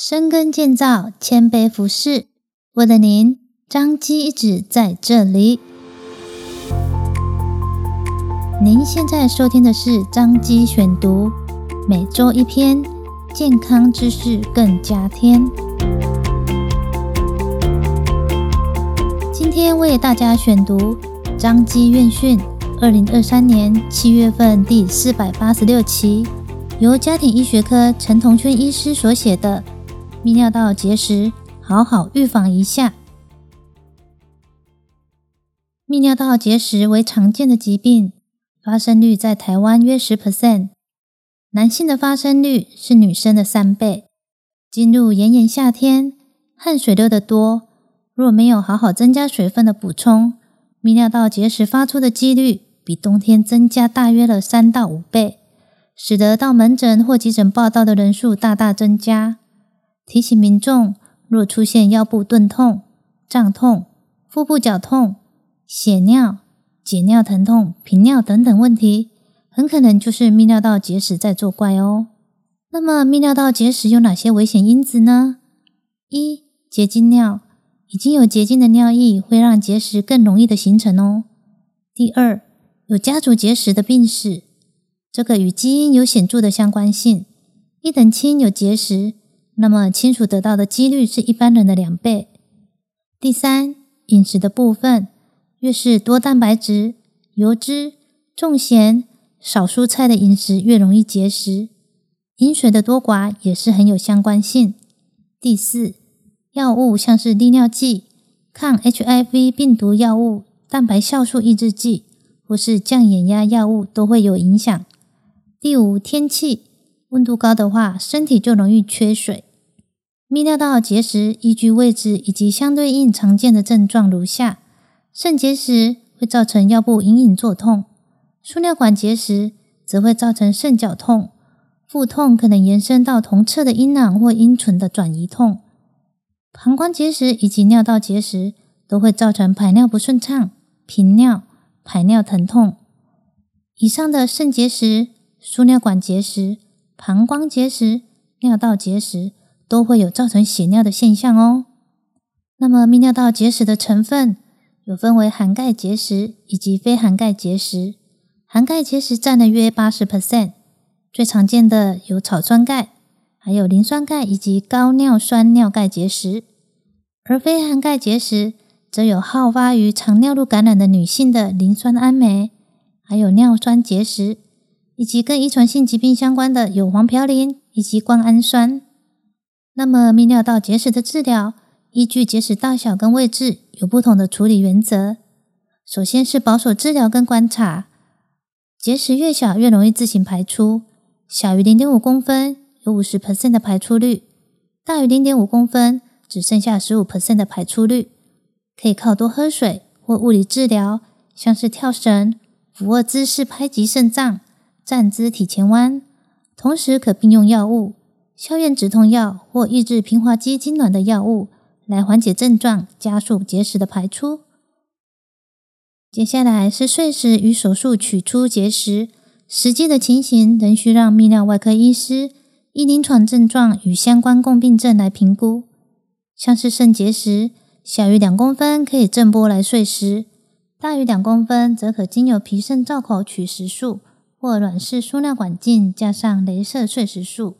深耕建造，谦卑服侍。为了您，张基一直在这里。您现在收听的是张基选读，每周一篇健康知识更加添。今天为大家选读张基院讯二零二三年七月份第四百八十六期，由家庭医学科陈同轩医师所写的。泌尿道结石，好好预防一下。泌尿道结石为常见的疾病，发生率在台湾约十 percent，男性的发生率是女生的三倍。进入炎炎夏天，汗水流得多，若没有好好增加水分的补充，泌尿道结石发出的几率比冬天增加大约了三到五倍，使得到门诊或急诊报道的人数大大增加。提醒民众，若出现腰部钝痛、胀痛、腹部绞痛、血尿、解尿疼痛、频尿等等问题，很可能就是泌尿道结石在作怪哦。那么，泌尿道结石有哪些危险因子呢？一、结晶尿，已经有结晶的尿液会让结石更容易的形成哦。第二，有家族结石的病史，这个与基因有显著的相关性。一等亲有结石。那么亲属得到的几率是一般人的两倍。第三，饮食的部分，越是多蛋白质、油脂、重咸、少蔬菜的饮食，越容易结石。饮水的多寡也是很有相关性。第四，药物像是利尿剂、抗 HIV 病毒药物、蛋白酵素抑制剂或是降眼压药物都会有影响。第五，天气温度高的话，身体就容易缺水。泌尿道结石依据位置以及相对应常见的症状如下：肾结石会造成腰部隐隐作痛；输尿管结石则会造成肾绞痛；腹痛可能延伸到同侧的阴囊或阴唇的转移痛；膀胱结石以及尿道结石都会造成排尿不顺畅、频尿、排尿疼痛。以上的肾结石、输尿管结石、膀胱结石、尿道结石。都会有造成血尿的现象哦。那么泌尿道结石的成分有分为含钙结石以及非含钙结石。含钙结石占了约八十 percent，最常见的有草酸钙，还有磷酸钙以及高尿酸尿钙结石。而非含钙结石则有好发于肠尿路感染的女性的磷酸氨酶，还有尿酸结石，以及跟遗传性疾病相关的有黄嘌呤以及胱氨酸。那么，泌尿道结石的治疗，依据结石大小跟位置，有不同的处理原则。首先是保守治疗跟观察，结石越小越容易自行排出，小于零点五公分有五十 percent 的排出率，大于零点五公分只剩下十五 percent 的排出率。可以靠多喝水或物理治疗，像是跳绳、俯卧姿势拍击肾脏、站姿体前弯，同时可并用药物。消炎止痛药或抑制平滑肌痉挛的药物来缓解症状，加速结石的排出。接下来是碎石与手术取出结石，实际的情形仍需让泌尿外科医师依临床症状与相关共病症来评估。像是肾结石，小于两公分可以震波来碎石，大于两公分则可经由皮肾造口取石术或软式输尿管镜加上镭射碎石术。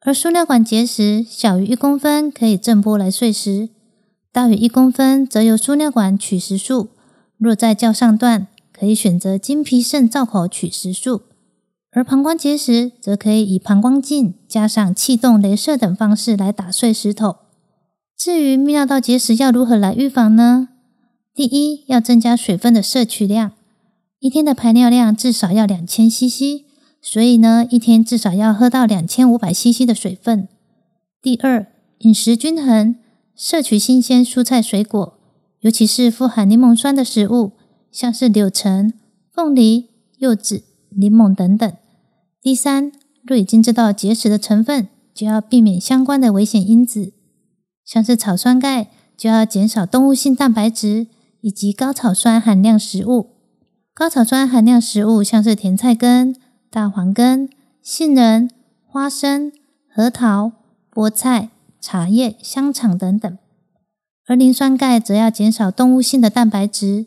而输尿管结石小于一公分，可以震波来碎石；大于一公分，则由输尿管取石术。若在较上段，可以选择经皮肾造口取石术。而膀胱结石，则可以以膀胱镜加上气动雷射等方式来打碎石头。至于泌尿道结石要如何来预防呢？第一，要增加水分的摄取量，一天的排尿量至少要两千 CC。所以呢，一天至少要喝到两千五百 CC 的水分。第二，饮食均衡，摄取新鲜蔬菜水果，尤其是富含柠檬酸的食物，像是柳橙、凤梨、柚子、柠檬等等。第三，若已经知道结石的成分，就要避免相关的危险因子，像是草酸钙，就要减少动物性蛋白质以及高草酸含量食物。高草酸含量食物像是甜菜根。大黄根、杏仁、花生、核桃、菠菜、茶叶、香肠等等。而磷酸钙则要减少动物性的蛋白质，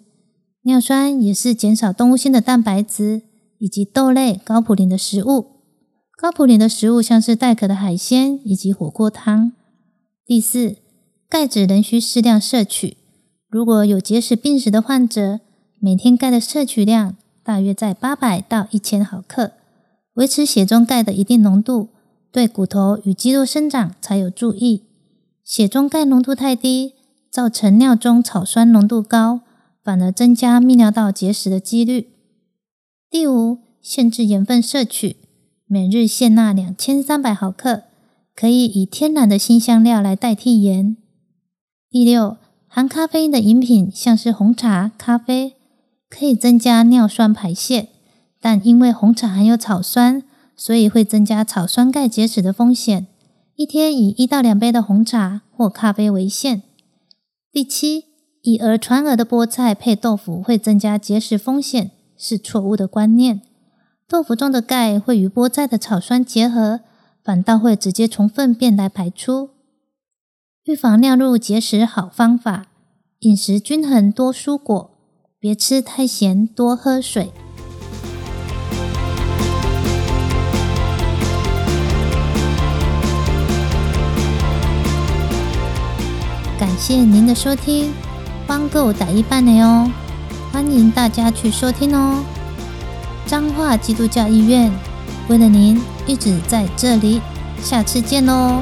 尿酸也是减少动物性的蛋白质，以及豆类、高普林的食物。高普林的食物像是带壳的海鲜以及火锅汤。第四，钙质仍需适量摄取。如果有结石病史的患者，每天钙的摄取量大约在八百到一千毫克，维持血中钙的一定浓度，对骨头与肌肉生长才有助益。血中钙浓度太低，造成尿中草酸浓度高，反而增加泌尿道结石的几率。第五，限制盐分摄取。每日限钠两千三百毫克，可以以天然的新香料来代替盐。第六，含咖啡因的饮品，像是红茶、咖啡，可以增加尿酸排泄，但因为红茶含有草酸，所以会增加草酸钙结石的风险。一天以一到两杯的红茶或咖啡为限。第七，以讹传讹的菠菜配豆腐会增加结石风险，是错误的观念。豆腐中的钙会与菠菜的草酸结合，反倒会直接从粪便来排出。预防尿路结石好方法：饮食均衡，多蔬果，别吃太咸，多喝水。感谢您的收听，帮够打一半的哦，欢迎大家去收听哦。彰化基督教医院，为了您一直在这里，下次见喽。